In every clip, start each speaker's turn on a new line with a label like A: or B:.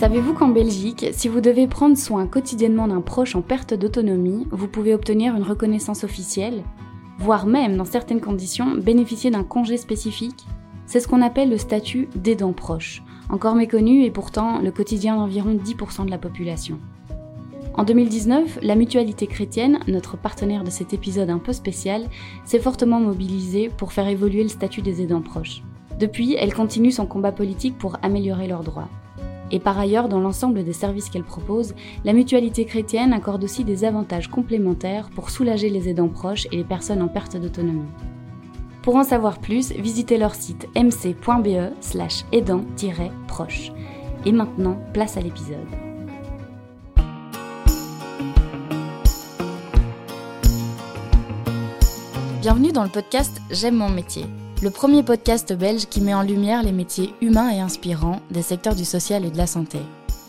A: Savez-vous qu'en Belgique, si vous devez prendre soin quotidiennement d'un proche en perte d'autonomie, vous pouvez obtenir une reconnaissance officielle, voire même, dans certaines conditions, bénéficier d'un congé spécifique? C'est ce qu'on appelle le statut d'aidant proche, encore méconnu et pourtant le quotidien d'environ 10% de la population. En 2019, la Mutualité chrétienne, notre partenaire de cet épisode un peu spécial, s'est fortement mobilisée pour faire évoluer le statut des aidants proches. Depuis, elle continue son combat politique pour améliorer leurs droits. Et par ailleurs, dans l'ensemble des services qu'elle propose, la mutualité chrétienne accorde aussi des avantages complémentaires pour soulager les aidants proches et les personnes en perte d'autonomie. Pour en savoir plus, visitez leur site mc.be slash aidant-proche. Et maintenant, place à l'épisode. Bienvenue dans le podcast J'aime mon métier le premier podcast belge qui met en lumière les métiers humains et inspirants des secteurs du social et de la santé.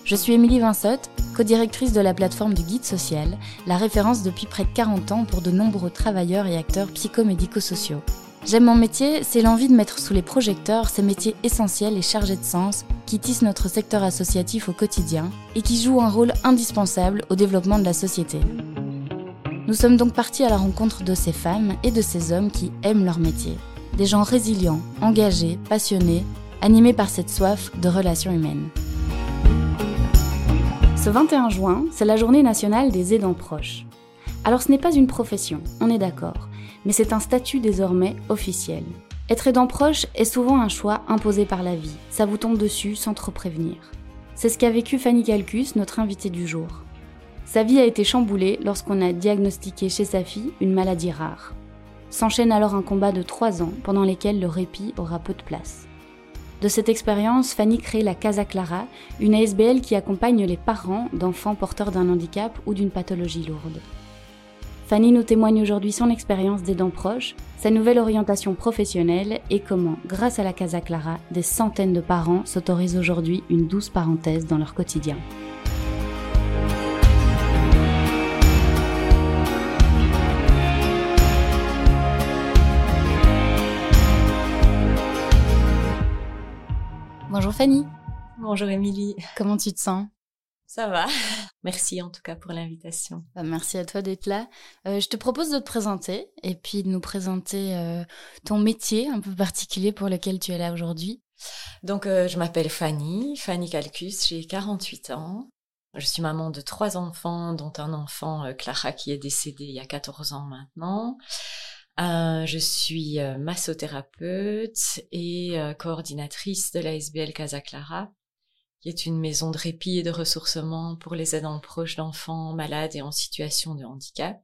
A: Je suis Émilie Vinsotte, co-directrice de la plateforme du Guide Social, la référence depuis près de 40 ans pour de nombreux travailleurs et acteurs psychomédico-sociaux. J'aime mon métier, c'est l'envie de mettre sous les projecteurs ces métiers essentiels et chargés de sens qui tissent notre secteur associatif au quotidien et qui jouent un rôle indispensable au développement de la société. Nous sommes donc partis à la rencontre de ces femmes et de ces hommes qui aiment leur métier des gens résilients, engagés, passionnés, animés par cette soif de relations humaines. Ce 21 juin, c'est la journée nationale des aidants proches. Alors ce n'est pas une profession, on est d'accord, mais c'est un statut désormais officiel. Être aidant proche est souvent un choix imposé par la vie, ça vous tombe dessus sans trop prévenir. C'est ce qu'a vécu Fanny Calcus, notre invitée du jour. Sa vie a été chamboulée lorsqu'on a diagnostiqué chez sa fille une maladie rare. S'enchaîne alors un combat de trois ans pendant lesquels le répit aura peu de place. De cette expérience, Fanny crée la Casa Clara, une ASBL qui accompagne les parents d'enfants porteurs d'un handicap ou d'une pathologie lourde. Fanny nous témoigne aujourd'hui son expérience d'aidant proche, sa nouvelle orientation professionnelle et comment, grâce à la Casa Clara, des centaines de parents s'autorisent aujourd'hui une douce parenthèse dans leur quotidien. Bonjour Fanny.
B: Bonjour Émilie.
A: Comment tu te sens?
B: Ça va. Merci en tout cas pour l'invitation.
A: Bah, merci à toi d'être là. Euh, je te propose de te présenter et puis de nous présenter euh, ton métier un peu particulier pour lequel tu es là aujourd'hui.
B: Donc euh, je m'appelle Fanny, Fanny Calcus, j'ai 48 ans. Je suis maman de trois enfants, dont un enfant, Clara, qui est décédé il y a 14 ans maintenant. Euh, je suis euh, massothérapeute et euh, coordinatrice de la SBL Casa Clara, qui est une maison de répit et de ressourcement pour les aidants proches d'enfants malades et en situation de handicap.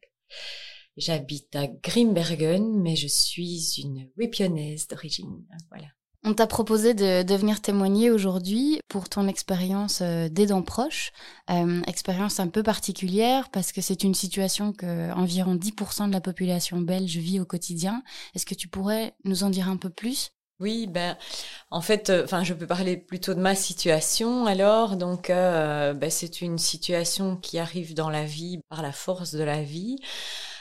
B: J'habite à Grimbergen, mais je suis une wipionnaise d'origine. Voilà.
A: On t'a proposé de, venir témoigner aujourd'hui pour ton expérience euh, d'aidant proche, euh, expérience un peu particulière parce que c'est une situation que environ 10% de la population belge vit au quotidien. Est-ce que tu pourrais nous en dire un peu plus?
B: Oui, ben, en fait, euh, enfin, je peux parler plutôt de ma situation. Alors, donc, ben, c'est une situation qui arrive dans la vie par la force de la vie.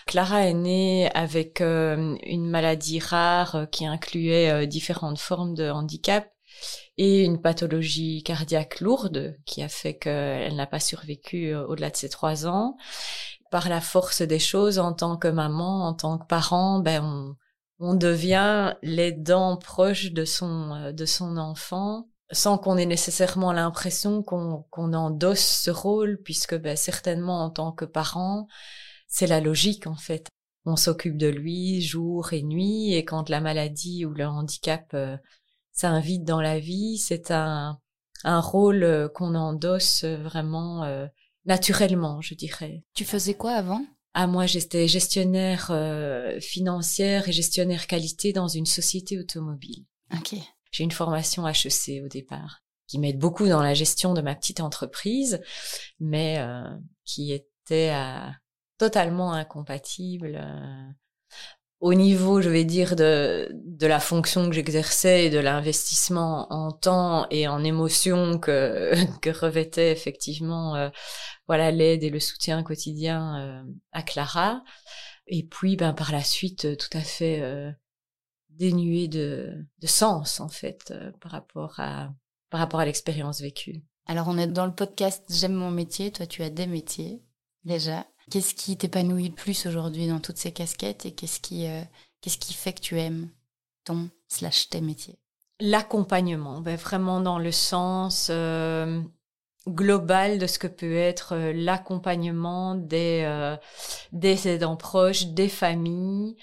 B: Clara est née avec euh, une maladie rare euh, qui incluait euh, différentes formes de handicap et une pathologie cardiaque lourde qui a fait qu'elle n'a pas survécu au-delà de ses trois ans. Par la force des choses, en tant que maman, en tant que parent, ben on, on devient l'aidant proche de son de son enfant sans qu'on ait nécessairement l'impression qu'on qu'on endosse ce rôle, puisque ben, certainement en tant que parent, c'est la logique en fait. On s'occupe de lui jour et nuit et quand la maladie ou le handicap euh, s'invite dans la vie, c'est un, un rôle euh, qu'on endosse vraiment euh, naturellement, je dirais.
A: Tu faisais quoi avant?
B: Ah, moi, j'étais gestionnaire financière et gestionnaire qualité dans une société automobile.
A: Ok.
B: J'ai une formation HEC au départ, qui m'aide beaucoup dans la gestion de ma petite entreprise, mais qui était à, totalement incompatible euh, au niveau, je vais dire, de, de la fonction que j'exerçais et de l'investissement en temps et en émotion que, que revêtait effectivement euh, voilà l'aide et le soutien quotidien euh, à Clara. Et puis, ben, par la suite, tout à fait dénué de, de sens, en fait, par rapport à, par rapport à l'expérience vécue.
A: Alors on est dans le podcast J'aime mon métier, toi tu as des métiers déjà. Qu'est-ce qui t'épanouit le plus aujourd'hui dans toutes ces casquettes et qu'est-ce qui, euh, qu'est-ce qui fait que tu aimes ton slash tes métiers?
B: L'accompagnement, ben vraiment dans le sens euh, global de ce que peut être euh, l'accompagnement des, des aidants proches, des familles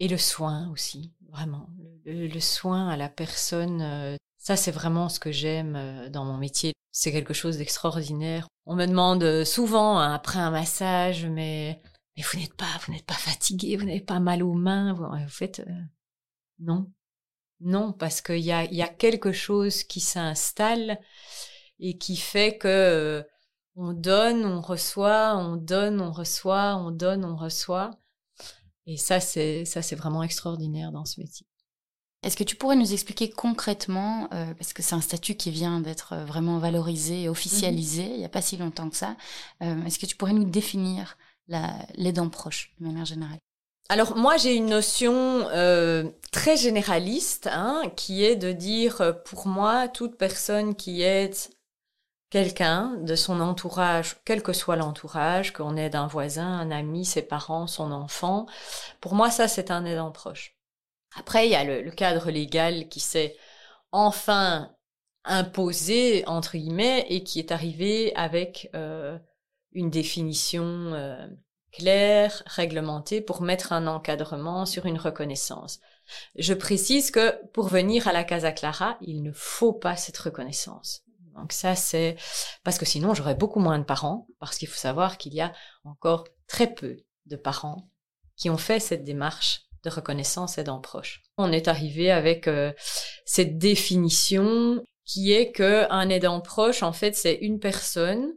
B: et le soin aussi, vraiment. Le, soin à la personne, ça c'est vraiment ce que j'aime dans mon métier. C'est quelque chose d'extraordinaire. On me demande souvent hein, après un massage, mais mais vous n'êtes pas, vous n'êtes pas fatigué, vous n'avez pas mal aux mains. Vous, vous faites euh, non, non, parce qu'il y a, y a quelque chose qui s'installe et qui fait que euh, on donne, on reçoit, on donne, on reçoit, on donne, on reçoit. Et ça, c'est ça, c'est vraiment extraordinaire dans ce métier.
A: Est-ce que tu pourrais nous expliquer concrètement, euh, parce que c'est un statut qui vient d'être vraiment valorisé et officialisé mhm. il n'y a pas si longtemps que ça, est-ce que tu pourrais nous définir les dents proches de manière générale?
B: Alors moi j'ai une notion euh, très généraliste hein, qui est de dire euh, pour moi toute personne qui aide quelqu'un de son entourage, quel que soit l'entourage, qu'on aide un voisin, un ami, ses parents, son enfant, pour moi ça c'est un aidant proche. Après il y a le, cadre légal qui s'est enfin imposé entre guillemets et qui est arrivé avec euh, une définition euh, claire, réglementée pour mettre un encadrement sur une reconnaissance. Je précise que pour venir à la Casa Clara, il ne faut pas cette reconnaissance. Donc ça, c'est parce que sinon j'aurais beaucoup moins de parents, parce qu'il faut savoir qu'il y a encore très peu de parents qui ont fait cette démarche de reconnaissance aidant proche. On est arrivé avec euh, cette définition qui est que un aidant proche, en fait, c'est une personne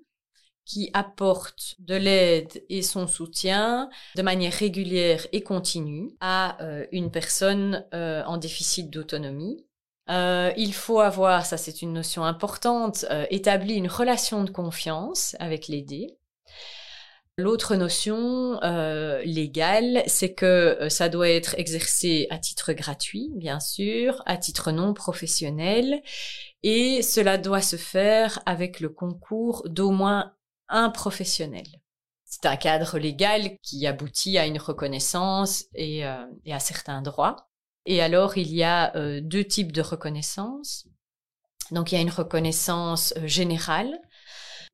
B: qui apporte de l'aide et son soutien de manière régulière et continue à euh, une personne euh, en déficit d'autonomie. Il faut avoir, ça c'est une notion importante, établi une relation de confiance avec l'aidé. L'autre notion légale, c'est que ça doit être exercé à titre gratuit, bien sûr, à titre non professionnel, et cela doit se faire avec le concours d'au moins un professionnel. C'est un cadre légal qui aboutit à une reconnaissance et, euh, à certains droits. Et alors, il y a euh, deux types de reconnaissance. Donc, il y a une reconnaissance euh, générale,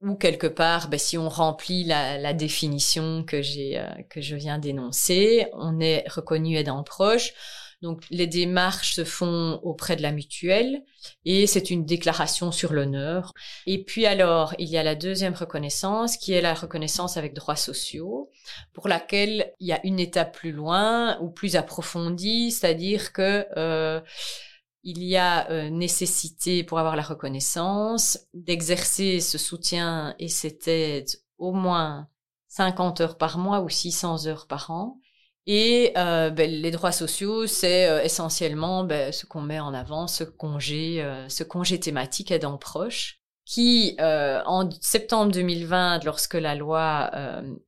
B: où quelque part, ben, si on remplit la, la définition que j'ai que je viens d'énoncer, on est reconnu aidant proche. Donc les démarches se font auprès de la mutuelle et c'est une déclaration sur l'honneur. Et puis alors, il y a la deuxième reconnaissance qui est la reconnaissance avec droits sociaux pour laquelle il y a une étape plus loin ou plus approfondie, c'est-à-dire que euh, il y a euh, nécessité pour avoir la reconnaissance d'exercer ce soutien et cette aide au moins 50 heures par mois ou 600 heures par an et euh, ben, les droits sociaux, c'est euh, essentiellement ben, ce qu'on met en avant, ce congé, euh, ce congé thématique aidant proche, qui en septembre 2020, lorsque la loi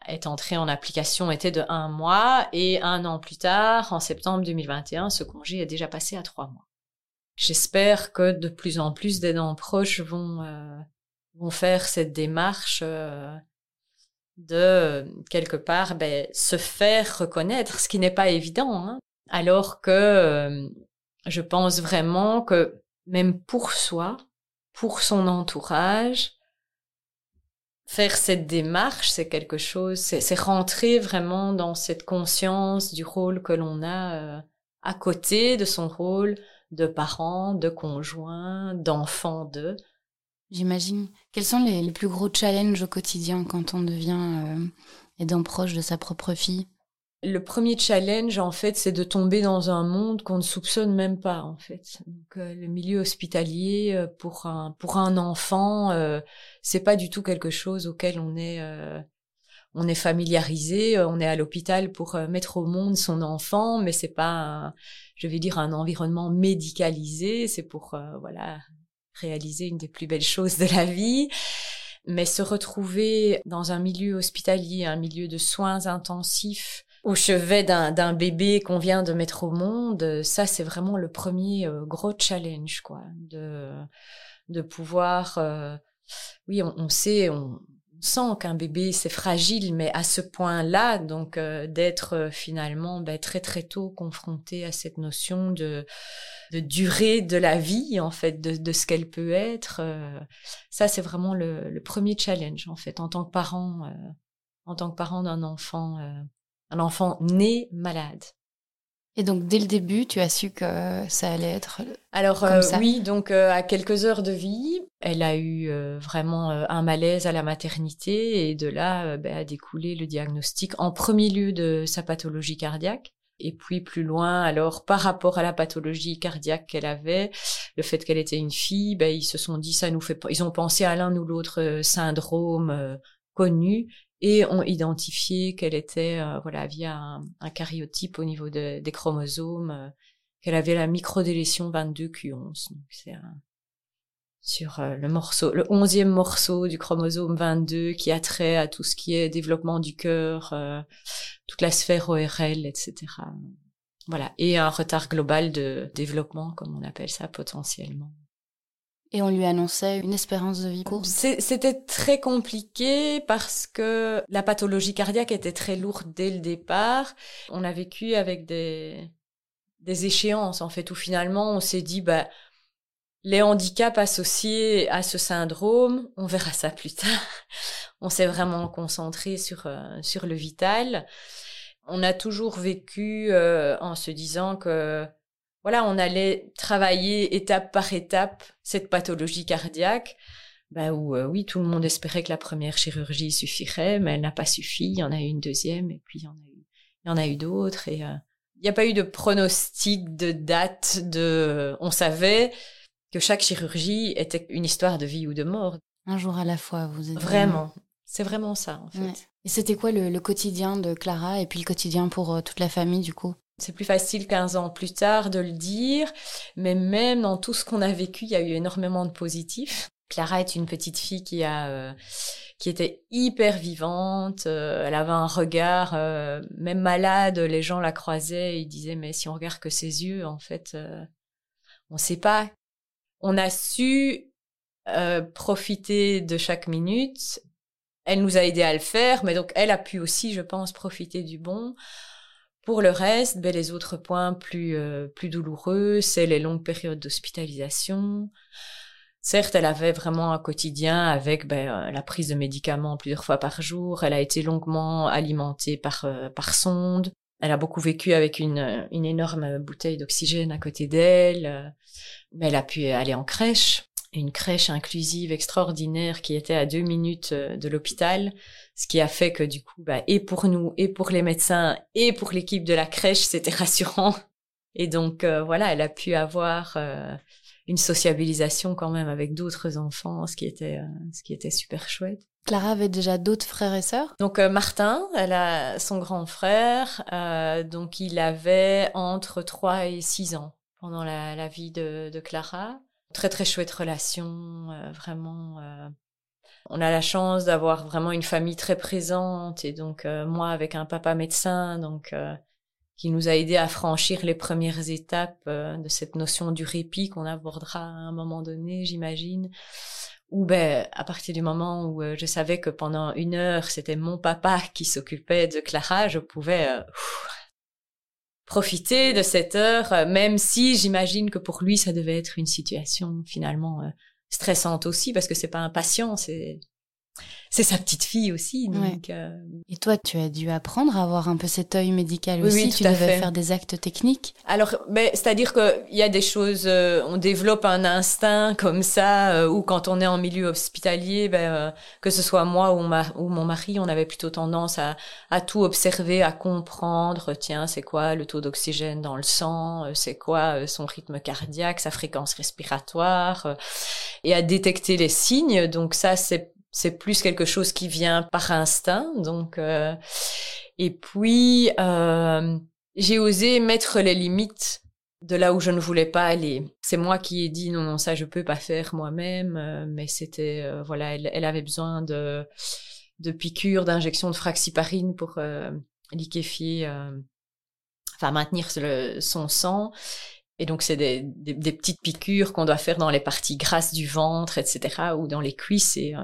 B: est entrée en application, était de un mois, et un an plus tard, en septembre 2021, ce congé est déjà passé à trois mois. J'espère que de plus en plus d'aidants proches vont vont faire cette démarche de quelque part ben, se faire reconnaître, ce qui n'est pas évident. Hein. Alors que euh, je pense vraiment que même pour soi, pour son entourage, faire cette démarche, c'est quelque chose, c'est rentrer vraiment dans cette conscience du rôle que l'on a euh, à côté de son rôle de parent, de conjoint, d'enfant de.
A: J'imagine. Quels sont les, plus gros challenges au quotidien quand on devient euh, aidant proche de sa propre fille?
B: Le premier challenge, en fait, c'est de tomber dans un monde qu'on ne soupçonne même pas, en fait. Donc, euh, le milieu hospitalier euh, pour un pour un enfant, euh, c'est pas du tout quelque chose auquel on est on est familiarisé. On est à l'hôpital pour mettre au monde son enfant, mais c'est pas, je vais dire, un environnement médicalisé. C'est pour voilà réaliser une des plus belles choses de la vie. Mais se retrouver dans un milieu hospitalier, un milieu de soins intensifs, au chevet d'un bébé qu'on vient de mettre au monde, ça c'est vraiment le premier euh, gros challenge, quoi, de de pouvoir euh, oui, on, sait, on, sent qu'un bébé c'est fragile, mais à ce point-là, donc euh, d'être euh, finalement ben, très très tôt confronté à cette notion de, de durée de la vie en fait, de, de ce qu'elle peut être, euh, ça c'est vraiment le, le, premier challenge en fait en tant que parent, en tant que parent d'un enfant, un enfant né malade.
A: Et donc dès le début, tu as su que ça allait être
B: Alors
A: comme ça.
B: oui, donc à quelques heures de vie, elle a eu euh, vraiment euh, un malaise à la maternité et de là euh, ben, a découlé le diagnostic en premier lieu de sa pathologie cardiaque. Et puis plus loin, alors par rapport à la pathologie cardiaque qu'elle avait, le fait qu'elle était une fille, ben, ils se sont dit ça nous fait, ils ont pensé à l'un ou l'autre syndrome connu et ont identifié qu'elle était, voilà, via un, un, cariotype au niveau de, des chromosomes, qu'elle avait la microdélétion 22q11. Donc c'est un, sur euh, le morceau, le onzième morceau du chromosome 22 qui a trait à tout ce qui est développement du cœur, euh, toute la sphère ORL, etc. Voilà. Et un retard global de développement, comme on appelle ça potentiellement.
A: Et on lui annonçait une espérance de vie courte.
B: C'était très compliqué parce que la pathologie cardiaque était très lourde dès le départ. On a vécu avec des, des échéances, en fait, où finalement on s'est dit, bah, les handicaps associés à ce syndrome, on verra ça plus tard. On s'est vraiment concentré sur euh, sur le vital. On a toujours vécu euh, en se disant que voilà, on allait travailler étape par étape cette pathologie cardiaque. Bah où euh, oui, tout le monde espérait que la première chirurgie suffirait, mais elle n'a pas suffi. Il y en a eu une deuxième, et puis il y en a eu, il y en a eu d'autres, et il n'y a pas eu de pronostic, de date, de. On savait que chaque chirurgie était une histoire de vie ou de mort.
A: Un jour à la fois, vous êtes
B: vraiment. C'est vraiment ça, en fait.
A: Et c'était quoi le, quotidien de Clara et puis le quotidien pour euh, toute la famille, du coup?
B: C'est plus facile 15 ans plus tard de le dire, mais même dans tout ce qu'on a vécu, il y a eu énormément de positifs. Clara est une petite fille qui a euh, qui était hyper vivante, euh, elle avait un regard même malade, les gens la croisaient et ils disaient mais si on regarde que ses yeux en fait on sait pas on a su euh, profiter de chaque minute. Elle nous a aidé à le faire, mais donc elle a pu aussi, je pense, profiter du bon. Pour le reste, ben, les autres points plus euh, plus douloureux, c'est les longues périodes d'hospitalisation. Certes, elle avait vraiment un quotidien avec ben, euh, la prise de médicaments plusieurs fois par jour. Elle a été longuement alimentée par par sonde. Elle a beaucoup vécu avec une, une énorme bouteille d'oxygène à côté d'elle. Mais elle a pu aller en crèche, une crèche inclusive extraordinaire qui était à deux minutes euh, de l'hôpital, ce qui a fait que du coup, bah, et pour nous, et pour les médecins, et pour l'équipe de la crèche, c'était rassurant. Et donc euh, voilà, elle a pu avoir euh, une sociabilisation quand même avec d'autres enfants, ce qui était ce qui était super chouette.
A: Clara avait déjà d'autres frères et sœurs?
B: Donc Martin, elle a son grand frère, donc il avait entre 3 et 6 ans pendant la, vie de, Clara. Très très chouette relation, euh, vraiment. Euh, on a la chance d'avoir vraiment une famille très présente et donc euh, moi avec un papa médecin, donc qui nous a aidé à franchir les premières étapes de cette notion du répit qu'on abordera à un moment donné, j'imagine. Ou ben à partir du moment où je savais que pendant une heure c'était mon papa qui s'occupait de Clara, je pouvais profiter de cette heure, euh, même si j'imagine que pour lui, ça devait être une situation finalement euh, stressante aussi, parce que c'est pas un patient, c'est c'est sa petite fille aussi. Donc, euh,
A: Et toi, tu as dû apprendre à avoir un peu cet œil médical aussi. Oui, tu devais faire des actes techniques.
B: Alors, mais c'est-à-dire qu'il y a des choses, euh, on développe un instinct comme ça, euh, ou quand on est en milieu hospitalier, ben, que ce soit moi ou, ma, ou mon mari, on avait plutôt tendance à, à tout observer, à comprendre. Tiens, c'est quoi le taux d'oxygène dans le sang? C'est quoi son rythme cardiaque, sa fréquence respiratoire? Et à détecter les signes. Donc ça, c'est c'est plus quelque chose qui vient par instinct. Donc, euh, et puis euh, j'ai osé mettre les limites de là où je ne voulais pas aller. C'est moi qui ai dit non non ça je peux pas faire moi-même, euh, mais c'était euh, voilà elle, avait besoin de de piqûres, d'injections de fraxiparine pour liquéfier, enfin maintenir le, son sang. Et donc, c'est des, des, petites piqûres qu'on doit faire dans les parties grasses du ventre, etc., ou dans les cuisses. Et, euh,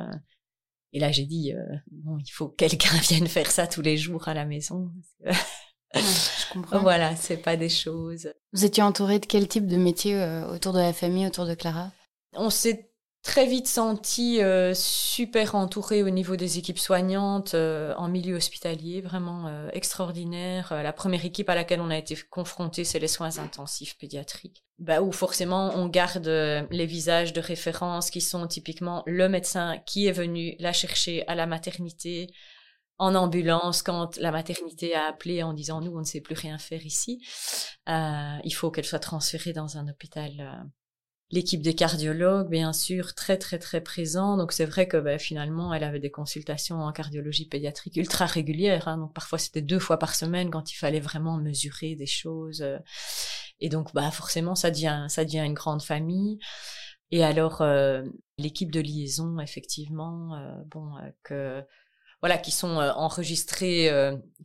B: et là, j'ai dit, euh, bon, il faut que quelqu'un vienne faire ça tous les jours à la maison.
A: je comprends.
B: Voilà, c'est pas des choses.
A: Vous étiez entouré de quel type de métier euh, autour de la famille, autour de Clara?
B: On s'est très vite senti euh, super entouré au niveau des équipes soignantes euh, en milieu hospitalier, vraiment euh, extraordinaire. la première équipe à laquelle on a été confronté, c'est les soins intensifs pédiatriques, bah, où forcément on garde les visages de référence qui sont typiquement le médecin qui est venu la chercher à la maternité en ambulance quand la maternité a appelé en disant nous on ne sait plus rien faire ici. il faut qu'elle soit transférée dans un hôpital l'équipe des cardiologues, bien sûr, très très très présent. Donc c'est vrai que ben, finalement, elle avait des consultations en cardiologie pédiatrique ultra régulières. Hein. Donc parfois c'était deux fois par semaine quand il fallait vraiment mesurer des choses. Et donc bah forcément, ça devient ça devient une grande famille. Et alors euh, l'équipe de liaison, effectivement, euh, bon euh, que voilà, qui sont enregistrés,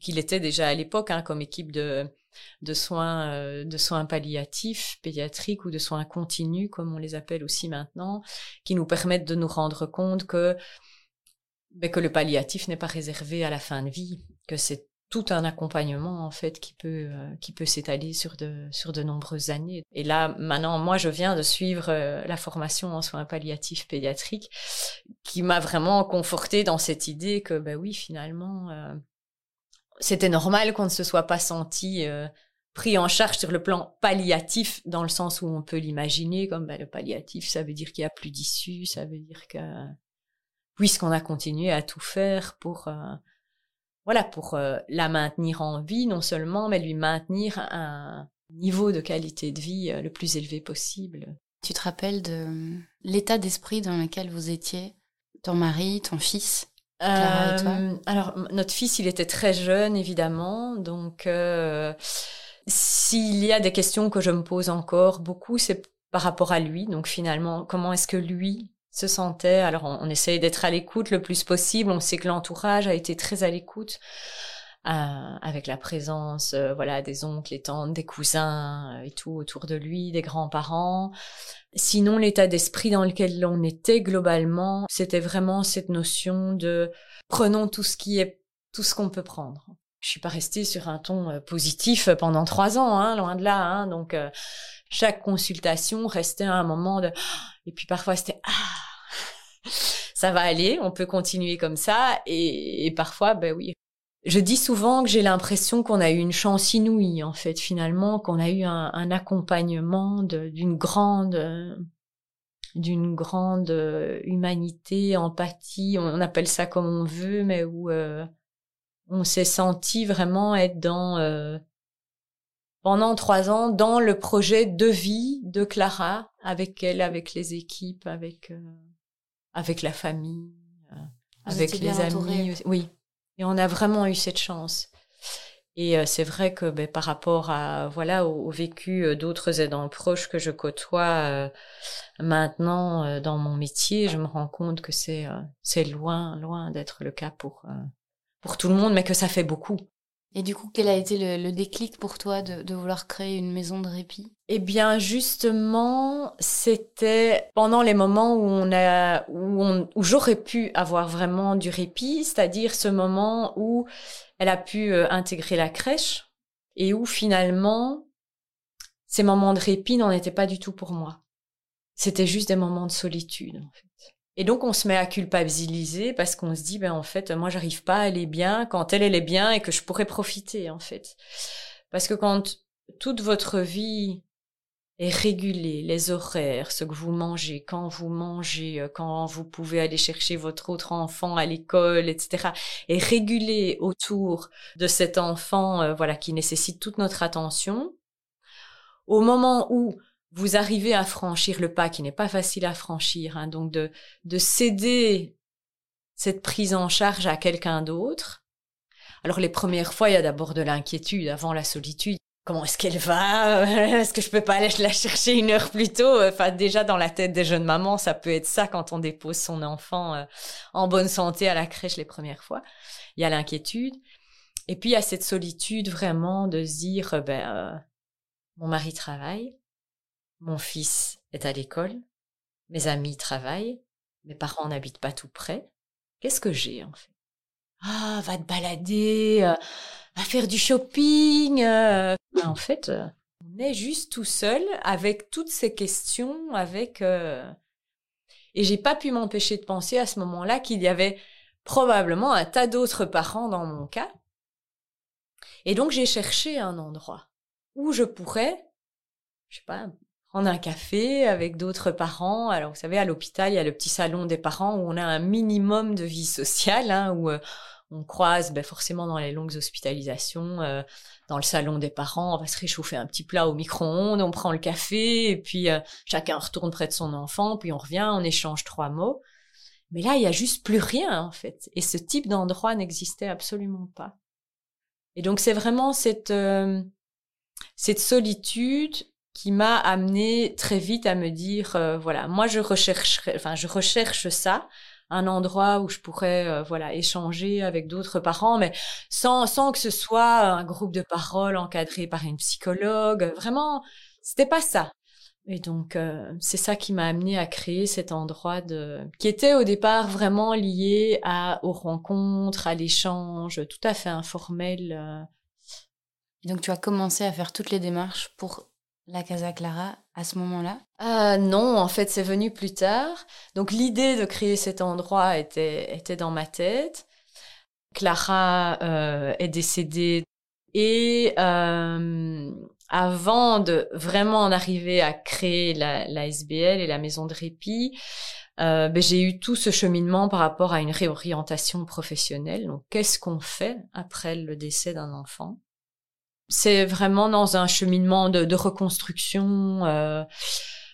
B: qu'il était déjà à l'époque hein, comme équipe de de soins, euh, de soins palliatifs, pédiatriques ou de soins continus, comme on les appelle aussi maintenant, qui nous permettent de nous rendre compte que, ben, que le palliatif n'est pas réservé à la fin de vie, que c'est tout un accompagnement en fait qui peut euh, qui peut s'étaler sur de sur de nombreuses années. Et là maintenant moi je viens de suivre euh, la formation en soins palliatifs pédiatriques qui m'a vraiment conforté dans cette idée que ben oui finalement c'était normal qu'on ne se soit pas senti euh, pris en charge sur le plan palliatif, dans le sens où on peut l'imaginer, comme ben, le palliatif, ça veut dire qu'il n'y a plus d'issue, ça veut dire que puisqu'on a continué à tout faire pour euh, voilà pour euh, la maintenir en vie non seulement, mais lui maintenir un niveau de qualité de vie le plus élevé possible.
A: Tu te rappelles de l'état d'esprit dans lequel vous étiez, ton mari, ton fils?
B: Euh, alors, notre fils, il était très jeune, évidemment. Donc, euh, s'il y a des questions que je me pose encore beaucoup, c'est par rapport à lui. Donc, finalement, comment est-ce que lui se sentait? Alors, on, on essaye d'être à l'écoute le plus possible. On sait que l'entourage a été très à l'écoute. Euh, avec la présence euh, voilà des oncles, les tantes, des cousins euh, et tout autour de lui, des grands-parents. Sinon, l'état d'esprit dans lequel on était globalement, c'était vraiment cette notion de prenons tout ce qui est tout ce qu'on peut prendre. Je suis pas restée sur un ton positif pendant trois ans, hein, loin de là. Hein, donc chaque consultation restait un moment de et puis parfois c'était ah ça va aller, on peut continuer comme ça et, et parfois ben oui je dis souvent que j'ai l'impression qu'on a eu une chance inouïe, en fait, finalement, qu'on a eu un, un accompagnement d'une grande, d'une grande euh, humanité, empathie, on appelle ça comme on veut, mais où euh, on s'est senti vraiment être dans, euh, pendant trois ans, dans le projet de vie de Clara, avec elle, avec les équipes, avec, avec la famille, avec les amis. Oui. Et on a vraiment eu cette chance. Et euh, c'est vrai que ben, par rapport à voilà au, vécu euh, d'autres aidants proches que je côtoie euh, maintenant dans mon métier, je me rends compte que c'est c'est loin loin d'être le cas pour pour tout le monde, mais que ça fait beaucoup.
A: Et du coup, quel a été le, déclic pour toi de, vouloir créer une maison de répit?
B: Eh bien, justement, c'était pendant les moments où on a, où, où j'aurais pu avoir vraiment du répit, c'est-à-dire ce moment où elle a pu euh, intégrer la crèche et où finalement, ces moments de répit n'en étaient pas du tout pour moi. C'était juste des moments de solitude, en fait. Et donc on se met à culpabiliser parce qu'on se dit ben en fait moi j'arrive pas à aller bien quand elle elle est bien et que je pourrais profiter en fait. Parce que quand toute votre vie est régulée, les horaires, ce que vous mangez, quand vous mangez, euh, quand vous pouvez aller chercher votre autre enfant à l'école, etc., est régulé autour de cet enfant, euh, voilà, qui nécessite toute notre attention. Au moment où vous arrivez à franchir le pas qui n'est pas facile à franchir, hein, donc de, de céder cette prise en charge à quelqu'un d'autre. Alors les premières fois, il y a d'abord de l'inquiétude avant la solitude. Comment est-ce qu'elle va? Est-ce que je peux pas aller la chercher une heure plus tôt? Enfin, déjà dans la tête des jeunes mamans, ça peut être ça quand on dépose son enfant euh, en bonne santé à la crèche les premières fois. Il y a l'inquiétude. Et puis il y a cette solitude vraiment de se dire, ben, euh, mon mari travaille, mon fils est à l'école, mes amis travaillent, mes parents n'habitent pas tout près. Qu'est-ce que j'ai en fait? Ah, va te balader, euh, va faire du shopping. Euh. En fait, euh, on est juste tout seul avec toutes ces questions, avec et j'ai pas pu m'empêcher de penser à ce moment-là qu'il y avait probablement un tas d'autres parents dans mon cas. Et donc j'ai cherché un endroit où je pourrais, je sais pas, un café avec d'autres parents. Alors vous savez, à l'hôpital, il y a le petit salon des parents où on a un minimum de vie sociale, hein, où euh, on croise ben, forcément dans les longues hospitalisations, euh, dans le salon des parents, on va se réchauffer un petit plat au micro-ondes, on prend le café, et puis euh, chacun retourne près de son enfant, puis on revient, on échange trois mots. Mais là, il y a juste plus rien en fait. Et ce type d'endroit n'existait absolument pas. Et donc c'est vraiment cette cette solitude qui m'a amené très vite à me dire voilà, moi je enfin je recherche ça un endroit où je pourrais euh, voilà échanger avec d'autres parents mais sans sans que ce soit un groupe de parole encadré par une psychologue vraiment c'était pas ça et donc euh, c'est ça qui m'a amené à créer cet endroit de qui était au départ vraiment lié à aux rencontres à l'échange tout à fait informel euh.
A: donc tu as commencé à faire toutes les démarches pour la Casa Clara à ce moment-là?
B: Euh, Non, en fait, c'est venu plus tard. Donc l'idée de créer cet endroit était, était dans ma tête. Clara euh, est décédée et euh, avant de vraiment en arriver à créer la, la SBL et la maison de répit, euh, ben, j'ai eu tout ce cheminement par rapport à une réorientation professionnelle. Donc, qu'est-ce qu'on fait après le décès d'un enfant? C'est vraiment dans un cheminement de, de reconstruction, euh,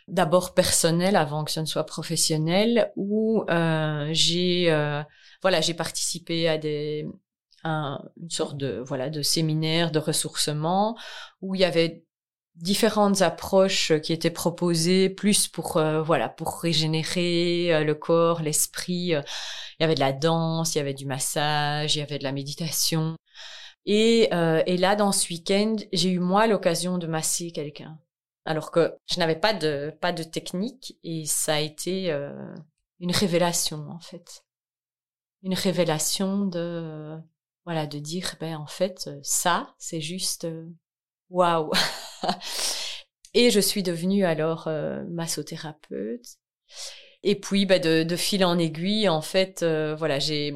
B: d'abord personnel avant que ce ne soit professionnel, où euh, j'ai euh, voilà j'ai participé à des un, une sorte de voilà de séminaire de ressourcement où il y avait différentes approches qui étaient proposées plus pour euh, voilà pour régénérer euh, le corps l'esprit. Il y avait de la danse il y avait du massage il y avait de la méditation et, euh, et là, dans ce week-end, j'ai eu moi l'occasion de masser quelqu'un, alors que je n'avais pas de pas de technique, et ça a été euh, une révélation en fait, une révélation de voilà de dire ben en fait ça c'est juste euh, waouh. et je suis devenue alors euh, massothérapeute. Et puis, bah, de, de fil en aiguille, en fait, euh, voilà, j'ai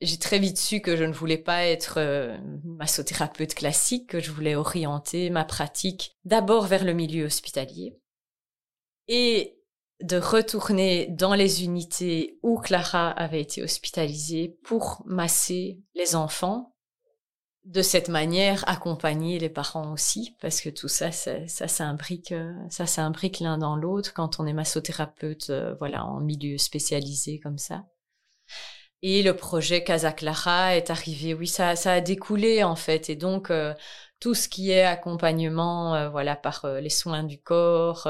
B: j'ai très vite su que je ne voulais pas être euh, massothérapeute classique, que je voulais orienter ma pratique d'abord vers le milieu hospitalier et de retourner dans les unités où Clara avait été hospitalisée pour masser les enfants. De cette manière, accompagner les parents aussi, parce que tout ça, ça, ça s'imbrique, euh, ça s'imbrique l'un dans l'autre quand on est massothérapeute, euh, voilà, en milieu spécialisé comme ça. Et le projet Casa Clara est arrivé. Oui, ça, ça a découlé en fait. Et donc euh, tout ce qui est accompagnement, euh, voilà, par euh, les soins du corps,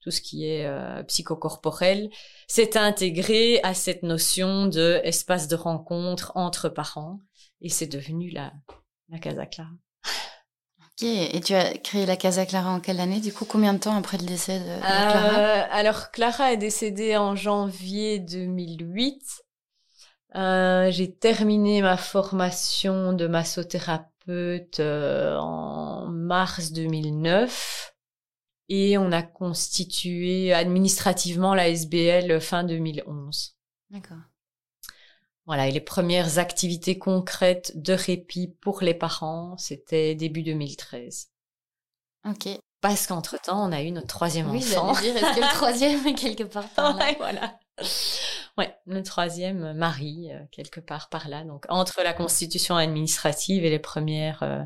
B: tout ce qui est psychocorporel, s'est intégré à cette notion de espace de rencontre entre parents. Et c'est devenu la, la Casa Clara.
A: Ok, et tu as créé la Casa Clara en quelle année Du coup, combien de temps après le décès de, de Clara?
B: Alors, Clara est décédée en janvier 2008. Euh, j'ai terminé ma formation de massothérapeute euh, en mars 2009 et on a constitué administrativement la SBL fin 2011.
A: D'accord.
B: Voilà, et les premières activités concrètes de répit pour les parents, c'était début 2013.
A: Ok.
B: Parce qu'entre-temps, on a eu notre troisième enfant.
A: Oui, dire, est-ce que le troisième est quelque part par là
B: ouais, voilà. Ouais, le troisième, euh, Marie, euh, quelque part par là. Donc, entre la constitution administrative et les premières euh,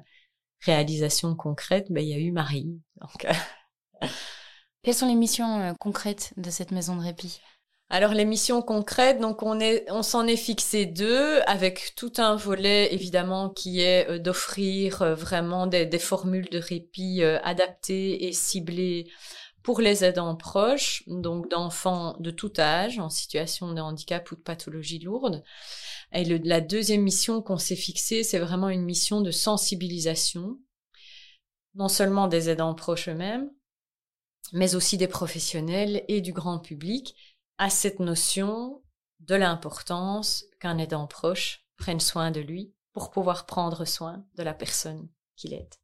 B: réalisations concrètes, ben, il y a eu Marie. Donc,
A: Quelles sont les missions concrètes de cette maison de répit?
B: Alors les missions concrètes, donc on est, on s'en est fixé deux, avec tout un volet évidemment qui est d'offrir vraiment des, des, formules de répit adaptées et ciblées pour les aidants proches, donc d'enfants de tout âge en situation de handicap ou de pathologie lourde. Et la deuxième mission qu'on s'est fixée, c'est vraiment une mission de sensibilisation, non seulement des aidants proches eux-mêmes, mais aussi des professionnels et du grand public, à cette notion de l'importance qu'un aidant proche prenne soin de lui pour pouvoir prendre soin de la personne qu'il aide.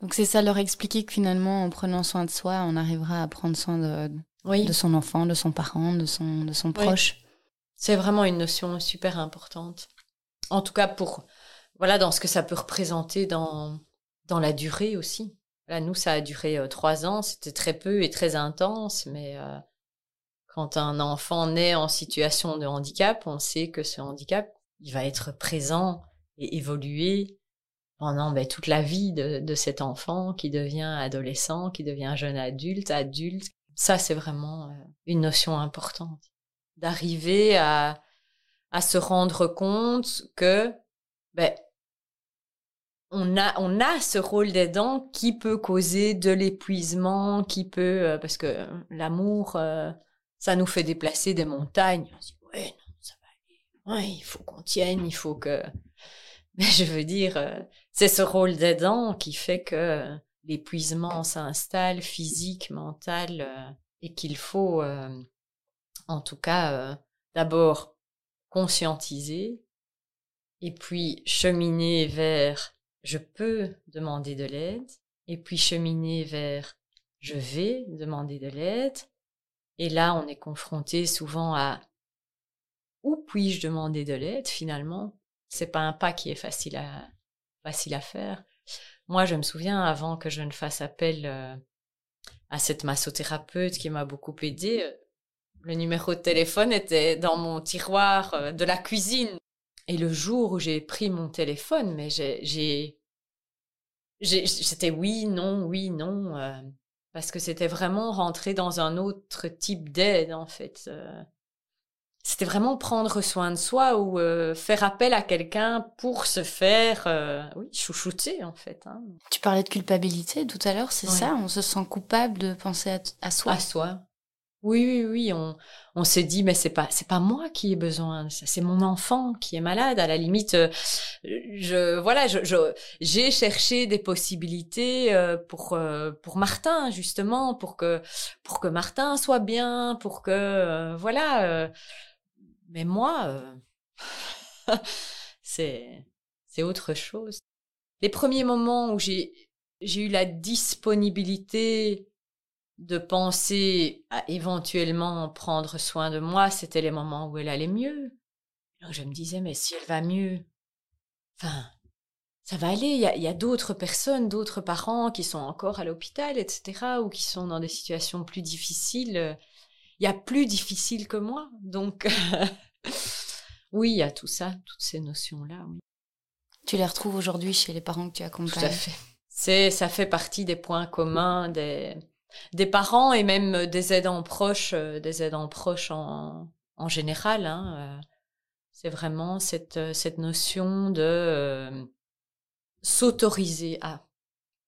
A: Donc c'est ça leur expliquer que finalement, en prenant soin de soi, on arrivera à prendre soin de, de son enfant, de son parent, de son, de son proche.
B: C'est vraiment une notion super importante. En tout cas pour, voilà, dans ce que ça peut représenter dans, dans la durée aussi. Là, nous, ça a duré euh, trois ans, c'était très peu et très intense, mais euh, quand un enfant naît en situation de handicap, on sait que ce handicap, il va être présent et évoluer pendant ben, toute la vie de, de, cet enfant qui devient adolescent, qui devient jeune adulte, adulte. Ça, c'est vraiment euh, une notion importante. D'arriver à, à se rendre compte que ben, on a, on a ce rôle d'aidant qui peut causer de l'épuisement, qui peut, euh, parce que l'amour, euh, ça nous fait déplacer des montagnes. On se dit, ouais, non, ça va aller. Ouais, il faut qu'on tienne, il faut que. Mais je veux dire, euh, c'est ce rôle d'aidant qui fait que l'épuisement s'installe physique, mental, et qu'il faut, en tout cas, d'abord conscientiser, et puis cheminer vers je peux demander de l'aide, et puis cheminer vers je vais demander de l'aide. Et là, on est confronté souvent à où puis-je demander de l'aide finalement C'est pas un pas qui est facile à facile à faire. Moi, je me souviens avant que je ne fasse appel euh, à cette massothérapeute qui m'a beaucoup aidé, euh, le numéro de téléphone était dans mon tiroir euh, de la cuisine. Et le jour où j'ai pris mon téléphone, mais j'ai, c'était oui, non, oui, non, parce que c'était vraiment rentrer dans un autre type d'aide en fait. Euh. c'était vraiment prendre soin de soi ou euh, faire appel à quelqu'un pour se faire, oui, chouchouter en fait. Hein.
A: Tu parlais de culpabilité tout à l'heure, c'est ça? On se sent coupable de penser à, à soi?
B: À soi, oui, oui, oui, on, on s'est dit, mais c'est pas, c'est pas moi qui ai besoin, c'est mon enfant qui est malade. À la limite, euh, je, voilà, je, j'ai cherché des possibilités euh, pour, euh, pour Martin, justement, pour que, pour que Martin soit bien, pour que, voilà. Mais moi, c'est, c'est autre chose. Les premiers moments où j'ai, eu la disponibilité de penser à éventuellement prendre soin de moi, c'était les moments où elle allait mieux. Donc je me disais, mais si elle va mieux, enfin, ça va aller. Il y a, d'autres personnes, d'autres parents qui sont encore à l'hôpital, etc., ou qui sont dans des situations plus difficiles. Il y a plus difficile que moi. Donc, oui, il y a tout ça, toutes ces notions-là. Oui.
A: Tu les retrouves aujourd'hui chez les parents que tu accompagnes Tout à
B: fait. C'est, ça fait partie des points communs, des, des parents et même des aidants proches, euh, des aidants proches en, en général. Hein, euh, c'est vraiment cette, euh, cette notion de s'autoriser à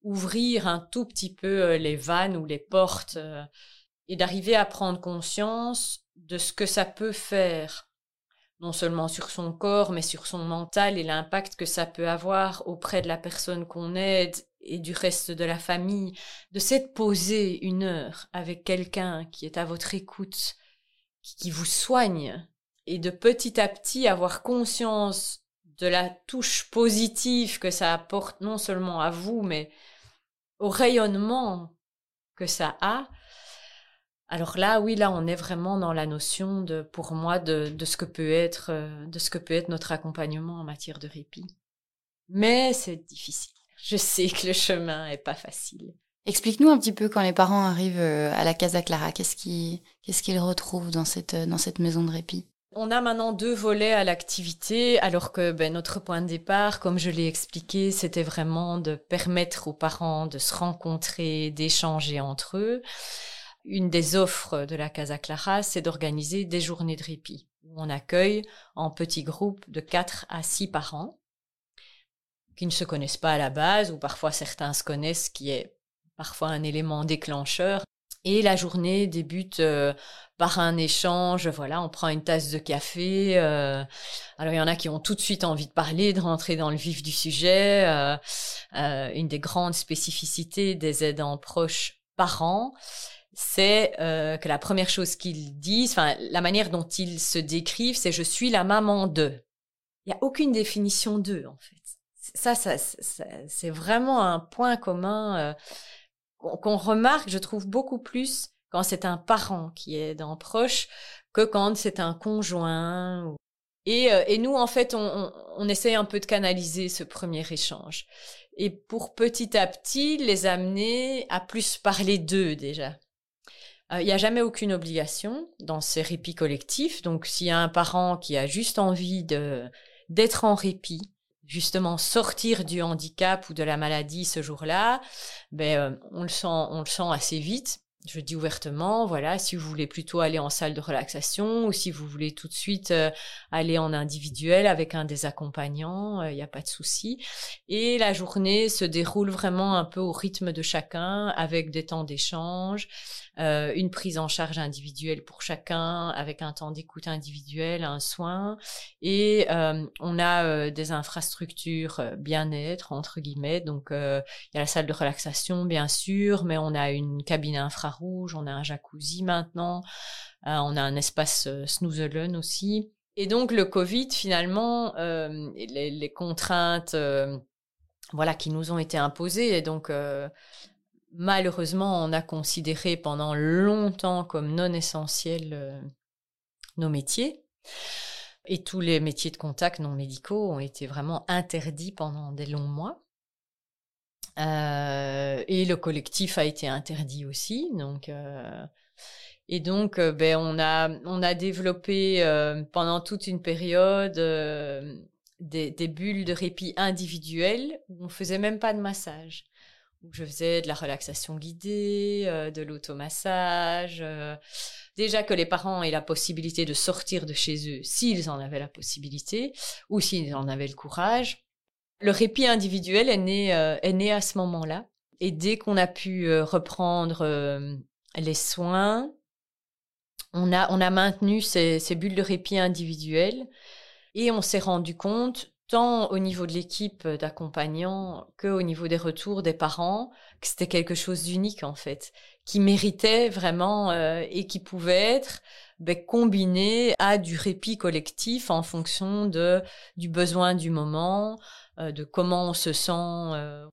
B: ouvrir un tout petit peu les vannes ou les portes et d'arriver à prendre conscience de ce que ça peut faire, non seulement sur son corps, mais sur son mental et l'impact que ça peut avoir auprès de la personne qu'on aide et du reste de la famille, de s'être posé une heure avec quelqu'un qui est à votre écoute, qui vous soigne, et de petit à petit avoir conscience de la touche positive que ça apporte non seulement à vous, mais au rayonnement que ça a. Alors là, oui, là, on est vraiment dans la notion de, pour moi, de, de ce que peut être, euh, de ce que peut être notre accompagnement en matière de répit. Mais c'est difficile je sais que le chemin est pas facile.
A: Explique-nous un petit peu quand les parents arrivent euh, à la Casa Clara, qu'est-ce qu'ils qu'est-ce qu'ils retrouvent dans cette dans cette maison de répit?
B: On a maintenant deux volets à l'activité, alors que ben, notre point de départ, comme je l'ai expliqué, c'était vraiment de permettre aux parents de se rencontrer, d'échanger entre eux. Une des offres de la Casa Clara, c'est d'organiser des journées de répit, où on accueille en petits groupes de 4 à 6 parents qui ne se connaissent pas à la base, ou parfois certains se connaissent, qui est parfois un élément déclencheur. Et la journée débute euh, par un échange, voilà, on prend une tasse de café. Euh, alors il y en a qui ont tout de suite envie de parler, de rentrer dans le vif du sujet. Euh, une des grandes spécificités des aidants proches parents, c'est euh, que la première chose qu'ils disent, enfin la manière dont ils se décrivent, c'est je suis la maman de. Il n'y a aucune définition d'eux en fait. Ça, ça, c'est vraiment un point commun euh, qu'on remarque, je trouve beaucoup plus quand c'est un parent qui est dans proche que quand c'est un conjoint. Et, euh, et, nous, en fait, on, on, on essaie un peu de canaliser ce premier échange. Et pour petit à petit les amener à plus parler d'eux déjà. Euh, il n'y a jamais aucune obligation dans ces répits collectifs. Donc, s'il y a un parent qui a juste envie de d'être en répit, justement sortir du handicap ou de la maladie ce jour-là, ben euh, on le sent, on le sent assez vite. Je dis ouvertement, voilà, si vous voulez plutôt aller en salle de relaxation ou si vous voulez tout de suite euh, aller en individuel avec un des accompagnants, il n'y a pas de souci. Et la journée se déroule vraiment un peu au rythme de chacun avec des temps d'échange, euh, une prise en charge individuelle pour chacun, avec un temps d'écoute individuel, un soin, et euh, on a euh, des infrastructures bien-être entre guillemets. Donc il y a la salle de relaxation bien sûr, mais on a une cabine infrarouge, on a un jacuzzi maintenant, on a un espace snoozelen aussi. Et donc le Covid finalement, les, contraintes voilà qui nous ont été imposées et donc malheureusement, on a considéré pendant longtemps comme non essentiels euh, nos métiers. Et tous les métiers de contact non médicaux ont été vraiment interdits pendant des longs mois. Euh, et le collectif a été interdit aussi. Donc, euh, et donc, ben, on a on a développé pendant toute une période des, des, bulles de répit individuelles où on faisait même pas de massage où je faisais de la relaxation guidée, euh, de l'automassage. Euh, déjà que les parents aient la possibilité de sortir de chez eux s'ils en avaient la possibilité ou s'ils en avaient le courage. Le répit individuel est né, euh, à ce moment-là. Et dès qu'on a pu reprendre les soins, on a, on a maintenu ces, ces bulles de répit individuelles et on s'est rendu compte tant au niveau de l'équipe d'accompagnants qu'au niveau des retours des parents, que c'était quelque chose d'unique en fait, qui méritait vraiment euh, et qui pouvait être ben, combiné à du répit collectif en fonction de du besoin du moment, euh, de comment on se sent. Euh.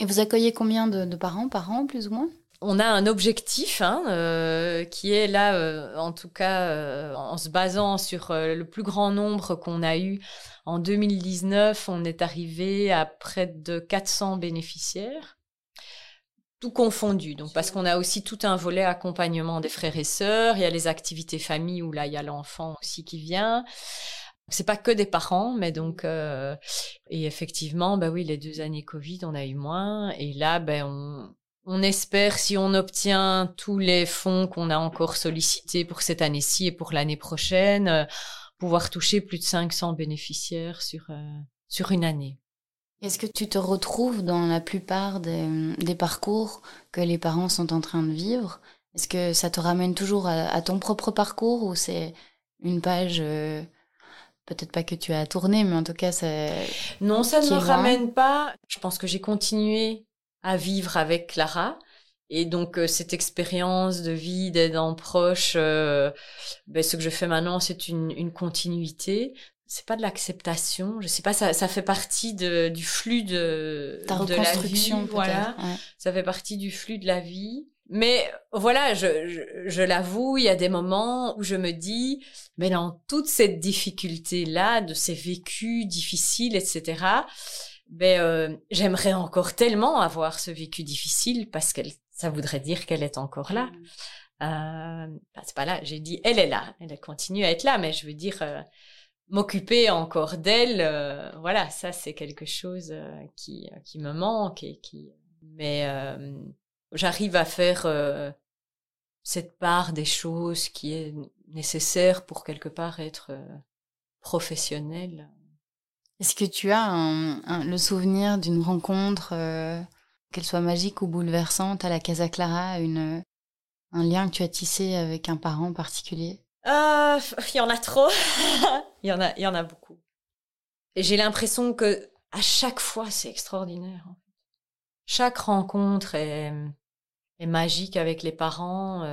A: Et vous accueillez combien de, de parents par an, plus ou moins?
B: On a un objectif hein, euh, qui est là, euh, en tout cas, euh, en se basant sur le plus grand nombre qu'on a eu en 2019, on est arrivé à près de 400 bénéficiaires, tout confondu. Donc parce qu'on a aussi tout un volet accompagnement des frères et sœurs, il y a les activités famille où là il y a l'enfant aussi qui vient. C'est pas que des parents, mais donc et effectivement, bah oui, les deux années Covid, on a eu moins, et là, ben on on espère, si on obtient tous les fonds qu'on a encore sollicités pour cette année-ci et pour l'année prochaine, euh, pouvoir toucher plus de 500 bénéficiaires sur, euh, sur une année.
A: Est-ce que tu te retrouves dans la plupart des, parcours que les parents sont en train de vivre? Est-ce que ça te ramène toujours à, ton propre parcours ou c'est une page euh, peut-être pas que tu as tourné, mais en tout cas, ça.
B: Non, ça ne me ramène pas. Je pense que j'ai continué à vivre avec Clara. Et donc euh, cette expérience de vie, d'aidant proche, euh, ben, ce que je fais maintenant, c'est une, une continuité. C'est pas de l'acceptation, je sais pas, ça, ça fait partie de, du flux de,
A: Ta
B: de
A: la vie,
B: voilà. Ça fait partie du flux de la vie. Mais voilà, je, je, je l'avoue, il y a des moments où je me dis, mais dans toute cette difficulté-là, de ces vécus difficiles, etc., ben euh, j'aimerais encore tellement avoir ce vécu difficile parce que ça voudrait dire qu'elle est encore là. Mm. Euh, bah, c'est pas là, j'ai dit elle est là, elle continue à être là, mais je veux dire euh, m'occuper encore d'elle, euh, voilà, ça c'est quelque chose qui qui me manque et qui, mais j'arrive à faire cette part des choses qui est nécessaire pour quelque part être professionnelle.
A: Est-ce que tu as un, le souvenir d'une rencontre, euh, qu'elle soit magique ou bouleversante, à la Casa Clara, une, un lien que tu as tissé avec un parent particulier?
B: Euh, Il y en a trop. il y en a, il y en a beaucoup. Et j'ai l'impression que à chaque fois, c'est extraordinaire. Chaque rencontre est, est magique avec les parents.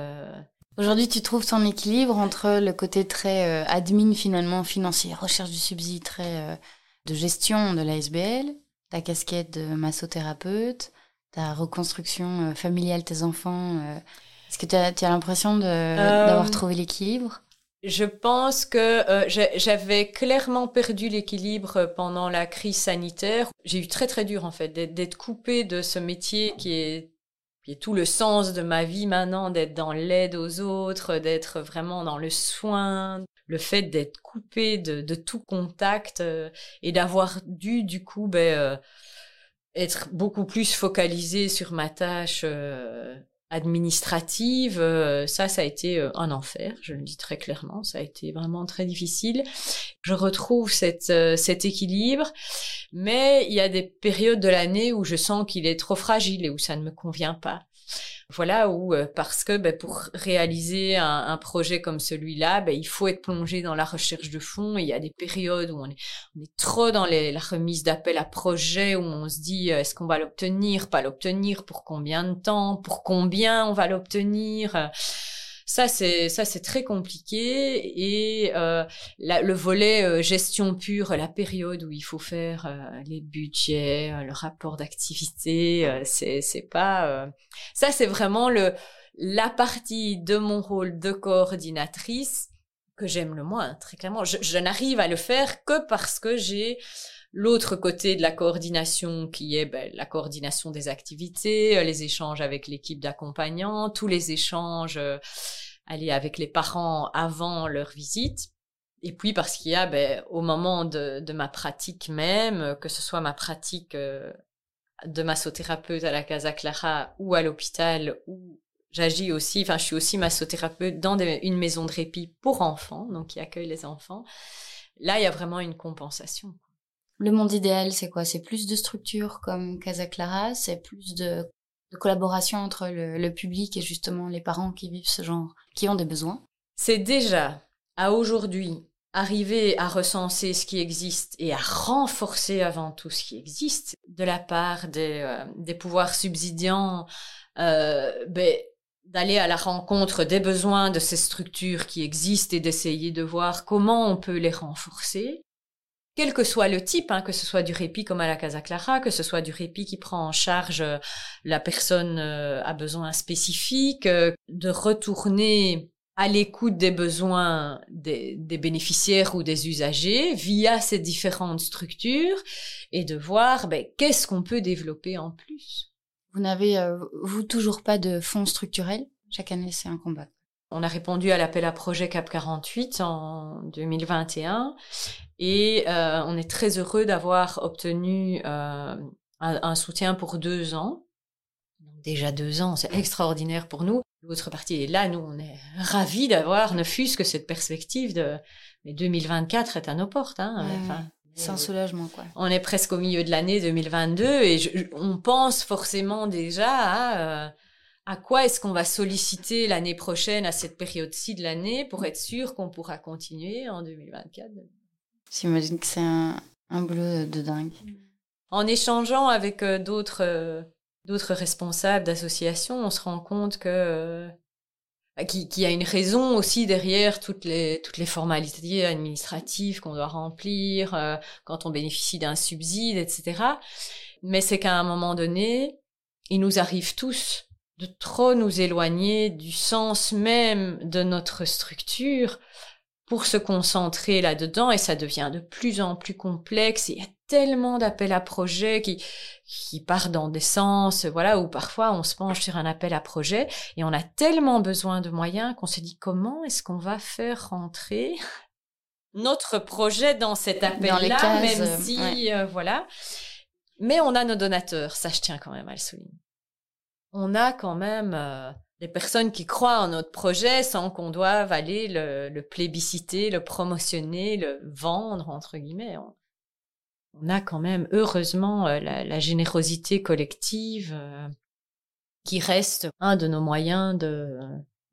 A: Aujourd'hui, tu trouves ton équilibre entre le côté très admin finalement financier, recherche du subside, très de gestion de l'ASBL, ta casquette de massothérapeute, ta reconstruction familiale, tes enfants. Est-ce que tu as, as l'impression d'avoir trouvé l'équilibre?
B: Je pense que euh, j'avais clairement perdu l'équilibre pendant la crise sanitaire. J'ai eu très très dur en fait d'être coupée de ce métier qui est, qui est tout le sens de ma vie maintenant, d'être dans l'aide aux autres, d'être vraiment dans le soin, le fait d'être coupée de, tout contact euh, et d'avoir dû du coup ben, euh, être beaucoup plus focalisée sur ma tâche administrative, euh, ça, ça a été euh, un enfer, je le dis très clairement, ça a été vraiment très difficile. Je retrouve euh, cet équilibre, mais il y a des périodes de l'année où je sens qu'il est trop fragile et où ça ne me convient pas. Voilà, ou euh, parce que ben, pour réaliser un, projet comme celui-là, ben, il faut être plongé dans la recherche de fonds. Il y a des périodes où on est, on trop dans la remise d'appel à projet, où on se dit euh, est-ce qu'on va l'obtenir, pas l'obtenir, pour combien de temps, pour combien on va l'obtenir. Ça, c'est ça, c'est très compliqué. Et euh, le volet euh, gestion pure, la période où il faut faire euh, les budgets, le rapport d'activité, c'est c'est pas. ça, c'est vraiment le la partie de mon rôle de coordinatrice que j'aime le moins, très clairement. Je, je n'arrive à le faire que parce que j'ai l'autre côté de la coordination qui est ben, la coordination des activités, euh, les échanges avec l'équipe d'accompagnants, tous les échanges euh, aller avec les parents avant leur visite. Et puis parce qu'il y a ben, au moment de, ma pratique même, que ce soit ma pratique euh, de massothérapeute à la Casa Clara ou à l'hôpital ou j'agis aussi, enfin je suis aussi massothérapeute dans une maison de répit pour enfants, donc qui accueille les enfants. Là, il y a vraiment une compensation.
A: Le monde idéal, c'est quoi? C'est plus de structures comme Casa Clara, c'est plus de, collaboration entre le, public et justement les parents qui vivent ce genre, qui ont des besoins.
B: C'est déjà, à aujourd'hui, arriver à recenser ce qui existe et à renforcer avant tout ce qui existe de la part des, euh, pouvoirs subsidiants, euh, ben, d'aller à la rencontre des besoins de ces structures qui existent et d'essayer de voir comment on peut les renforcer quel que soit le type, hein, que ce soit du répit comme à la Casa Clara, que ce soit du répit qui prend en charge euh, la personne euh, à besoin spécifique, euh, de retourner à l'écoute des besoins des, bénéficiaires ou des usagers via ces différentes structures et de voir ben, qu'est-ce qu'on peut développer en plus.
A: Vous n'avez, vous, toujours pas de fonds structurels? Chaque année, c'est un combat.
B: On a répondu à l'appel à projet CAP 48 en 2021 et euh, on est très heureux d'avoir obtenu euh, un, soutien pour deux ans. Déjà deux ans, c'est extraordinaire pour nous. L'autre partie est là, nous, on est ravis d'avoir, ne fût-ce que cette perspective de... Mais 2024 est à nos portes. Hein,
A: c'est un soulagement, quoi.
B: On est presque au milieu de l'année 2022 et on pense forcément déjà à... Euh, à quoi est-ce qu'on va solliciter l'année prochaine à cette période-ci de l'année pour être sûr qu'on pourra continuer en 2024
A: J'imagine que c'est un, un, boulot de dingue.
B: En échangeant avec euh, d'autres euh, d'autres responsables d'associations, on se rend compte que euh, qu'il y a une raison aussi derrière toutes les toutes les formalités administratives qu'on doit remplir quand on bénéficie d'un subside, etc. Mais c'est qu'à un moment donné, il nous arrive tous de trop nous éloigner du sens même de notre structure pour se concentrer là-dedans et ça devient de plus en plus complexe. Il y a tellement d'appels à projets qui, qui partent dans des sens, voilà, où parfois on se penche sur un appel à projet et on a tellement besoin de moyens qu'on se dit comment est-ce qu'on va faire rentrer notre projet dans cet appel-là, même si, euh, voilà. Mais on a nos donateurs, ça je tiens quand même à le souligner. On a quand même euh, les personnes qui croient en notre projet sans qu'on doive aller le, plébisciter, le promotionner, le vendre, entre guillemets. On, a quand même, heureusement, euh, la, générosité collective euh, qui reste un de nos moyens de,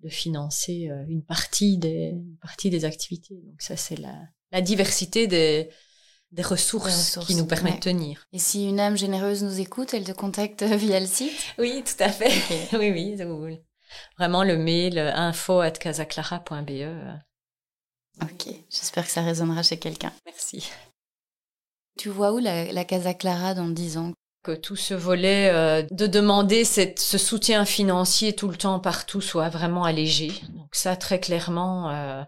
B: financer une partie des, des activités. Donc ça, c'est la diversité des, des ressources, qui nous permettent de tenir.
A: Et si une âme généreuse nous écoute, elle te contacte via le site?
B: Oui, tout à fait. oui, oui. Vraiment le mail info at casaclara.be.
A: Ok, j'espère que ça résonnera chez quelqu'un.
B: Merci.
A: Tu vois où la, la Casa Clara dans dix ans?
B: Que tout ce volet euh, de demander cette, ce soutien financier tout le temps partout soit vraiment allégé. Donc ça, très clairement, euh,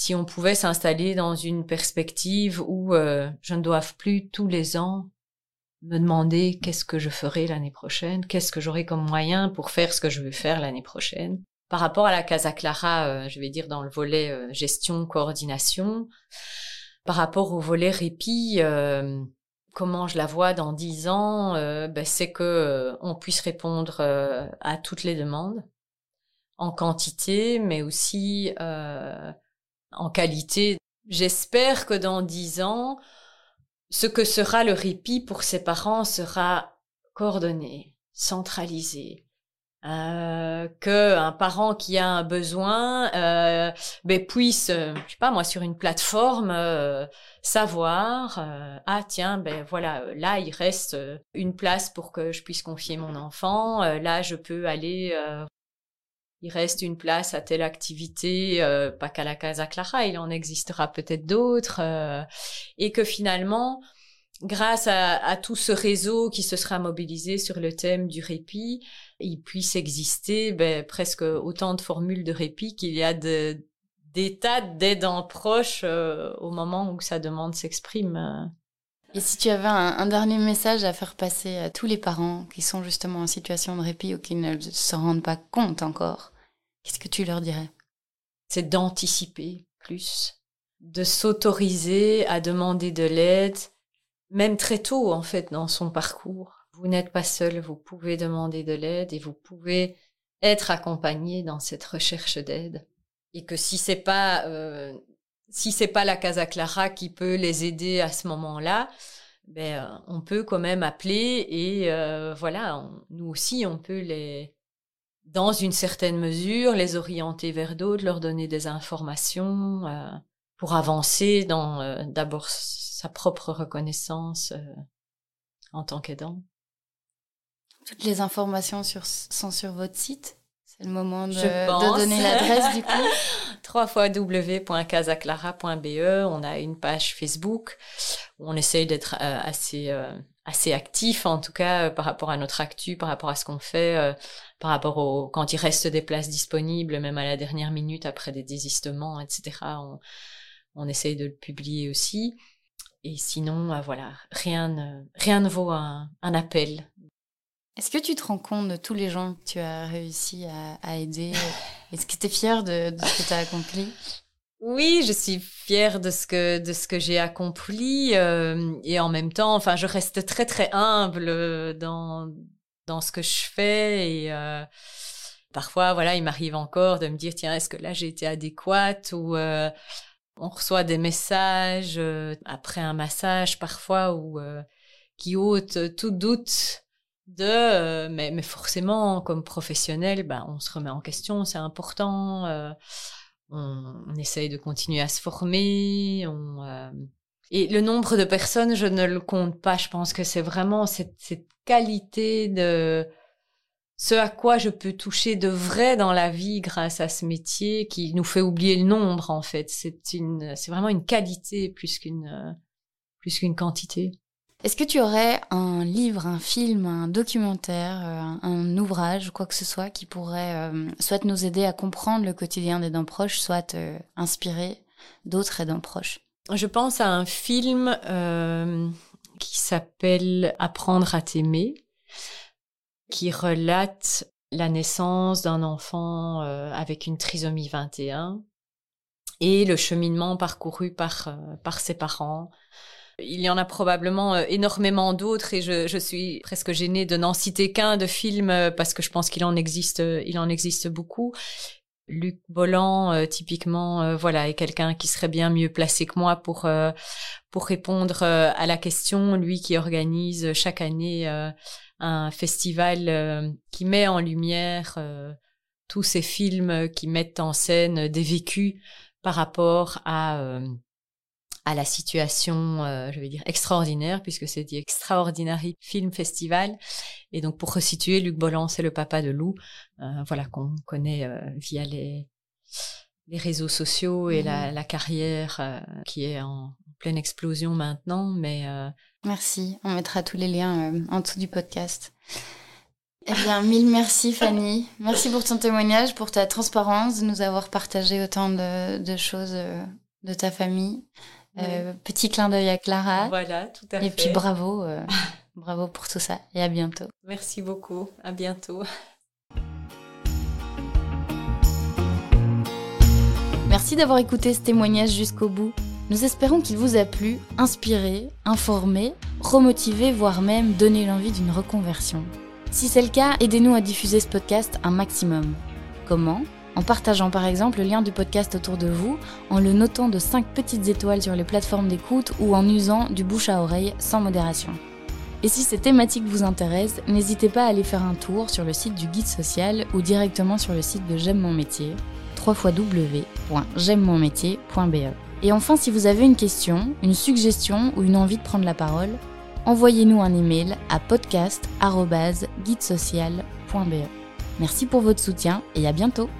B: si on pouvait s'installer dans une perspective où euh, je ne dois plus tous les ans me demander qu'est-ce que je ferai l'année prochaine, qu'est-ce que j'aurai comme moyen pour faire ce que je veux faire l'année prochaine. Par rapport à la Casa Clara, je vais dire dans le volet gestion, coordination, par rapport au volet répit, comment je la vois dans dix ans, euh, ben, c'est que euh, on puisse répondre euh, à toutes les demandes en quantité, mais aussi en qualité. J'espère que dans dix ans, ce que sera le répit pour ses parents sera coordonné, centralisé, euh, que un parent qui a un besoin euh, ben, puisse, euh, je sais pas moi, sur une plateforme euh, savoir ah tiens ben voilà là il reste une place pour que je puisse confier mon enfant, là je peux aller il reste une place à telle activité, pas qu'à la Casa Clara, il en existera peut-être d'autres, et que finalement, grâce à, à, tout ce réseau qui se sera mobilisé sur le thème du répit, il puisse exister ben, presque autant de formules de répit qu'il y a de, des tas d'aidants proches euh, au moment où sa demande s'exprime. Euh.
A: Et si tu avais un, dernier message à faire passer à tous les parents qui sont justement en situation de répit ou qui ne se rendent pas compte encore, qu'est-ce que tu leur dirais?
B: C'est d'anticiper plus, de s'autoriser à demander de l'aide, même très tôt en fait dans son parcours. Vous n'êtes pas seul, vous pouvez demander de l'aide et vous pouvez être accompagné dans cette recherche d'aide. Et que si c'est pas euh, si c'est pas la Casa Clara qui peut les aider à ce moment-là, ben euh, on peut quand même appeler et euh, voilà, nous aussi on peut les dans une certaine mesure les orienter vers d'autres, leur donner des informations pour avancer dans d'abord sa propre reconnaissance euh, en tant qu'aidant.
A: Toutes les informations sur, sont sur votre site C'est le moment de, de donner l'adresse du coup
B: Trois fois www.casaclara.be. On a une page Facebook où on essaye d'être euh, assez euh, assez actif en tout cas par rapport à notre actu, par rapport à ce qu'on fait, par rapport au quand il reste des places disponibles, même à la dernière minute après des désistements, etc. On, on essaye de le publier aussi. Et sinon, euh, voilà, rien ne, rien ne vaut un, un appel.
A: Est-ce que tu te rends compte de tous les gens que tu as réussi à, à aider? Est-ce que tu es fière de, de, ce que tu as accompli?
B: Oui, je suis fière de ce que de ce que j'ai accompli euh, et en même temps, enfin, je reste très très humble dans dans ce que je fais et euh, parfois, voilà, il m'arrive encore de me dire tiens, est-ce que là j'ai été adéquate ou euh, on reçoit des messages euh, après un massage parfois ou euh, qui ôtent tout doute de euh, mais, mais forcément comme professionnel ben on se remet en question c'est important on, on, essaye de continuer à se former on et le nombre de personnes je ne le compte pas je pense que c'est vraiment cette, cette qualité de ce à quoi je peux toucher de vrai dans la vie grâce à ce métier qui nous fait oublier le nombre en fait. C'est une, c'est vraiment une qualité plus qu'une, plus qu'une quantité.
A: Est-ce que tu aurais un livre, un film, un documentaire, euh, un, ouvrage, quoi que ce soit, qui pourrait euh, soit nous aider à comprendre le quotidien des dents proches, soit euh, inspirer d'autres aidants proches?
B: Je pense à un film qui s'appelle Apprendre à t'aimer qui relate la naissance d'un enfant euh, avec une trisomie 21 et le cheminement parcouru par, euh, par ses parents. Il y en a probablement euh, énormément d'autres et je, je, suis presque gênée de n'en citer qu'un de film parce que je pense qu'il en existe, il en existe beaucoup. Luc Bolland, typiquement, voilà, est quelqu'un qui serait bien mieux placé que moi pour pour répondre à la question. Lui qui organise chaque année un festival euh, qui met en lumière euh, tous ces films qui mettent en scène des vécus par rapport à, euh, à la situation, euh, je vais dire, extraordinaire, puisque c'est dit Extraordinary Film Festival. Et donc, pour resituer, Luc Bolland, c'est le papa de Lou, euh, voilà, qu'on connaît euh, via les, les réseaux sociaux et la, mhm. la, carrière qui est en pleine explosion maintenant. Mais
A: Merci, on mettra tous les liens en dessous du podcast. Eh bien, mille merci Fanny. Merci pour ton témoignage, pour ta transparence, de nous avoir partagé autant de, de choses de ta famille. Euh, petit clin d'œil à Clara.
B: Voilà, tout à
A: fait. Et puis bravo, euh, bravo pour tout ça et à bientôt.
B: Merci beaucoup, à bientôt.
A: Merci d'avoir écouté ce témoignage jusqu'au bout. Nous espérons qu'il vous a plu, inspiré, informé, remotivé, voire même donné l'envie d'une reconversion. Si c'est le cas, aidez-nous à diffuser ce podcast un maximum. Comment? En partageant par exemple le lien du podcast autour de vous, en le notant de 5 petites étoiles sur les plateformes d'écoute ou en usant du bouche à oreille sans modération. Et si ces thématiques vous intéressent, n'hésitez pas à aller faire un tour sur le site du guide social ou directement sur le site de J'aime mon métier, www.j'aime-mon-métier.be. Et enfin, si vous avez une question, une suggestion ou une envie de prendre la parole, envoyez-nous un email à podcast.guidesocial.be. Merci pour votre soutien et à bientôt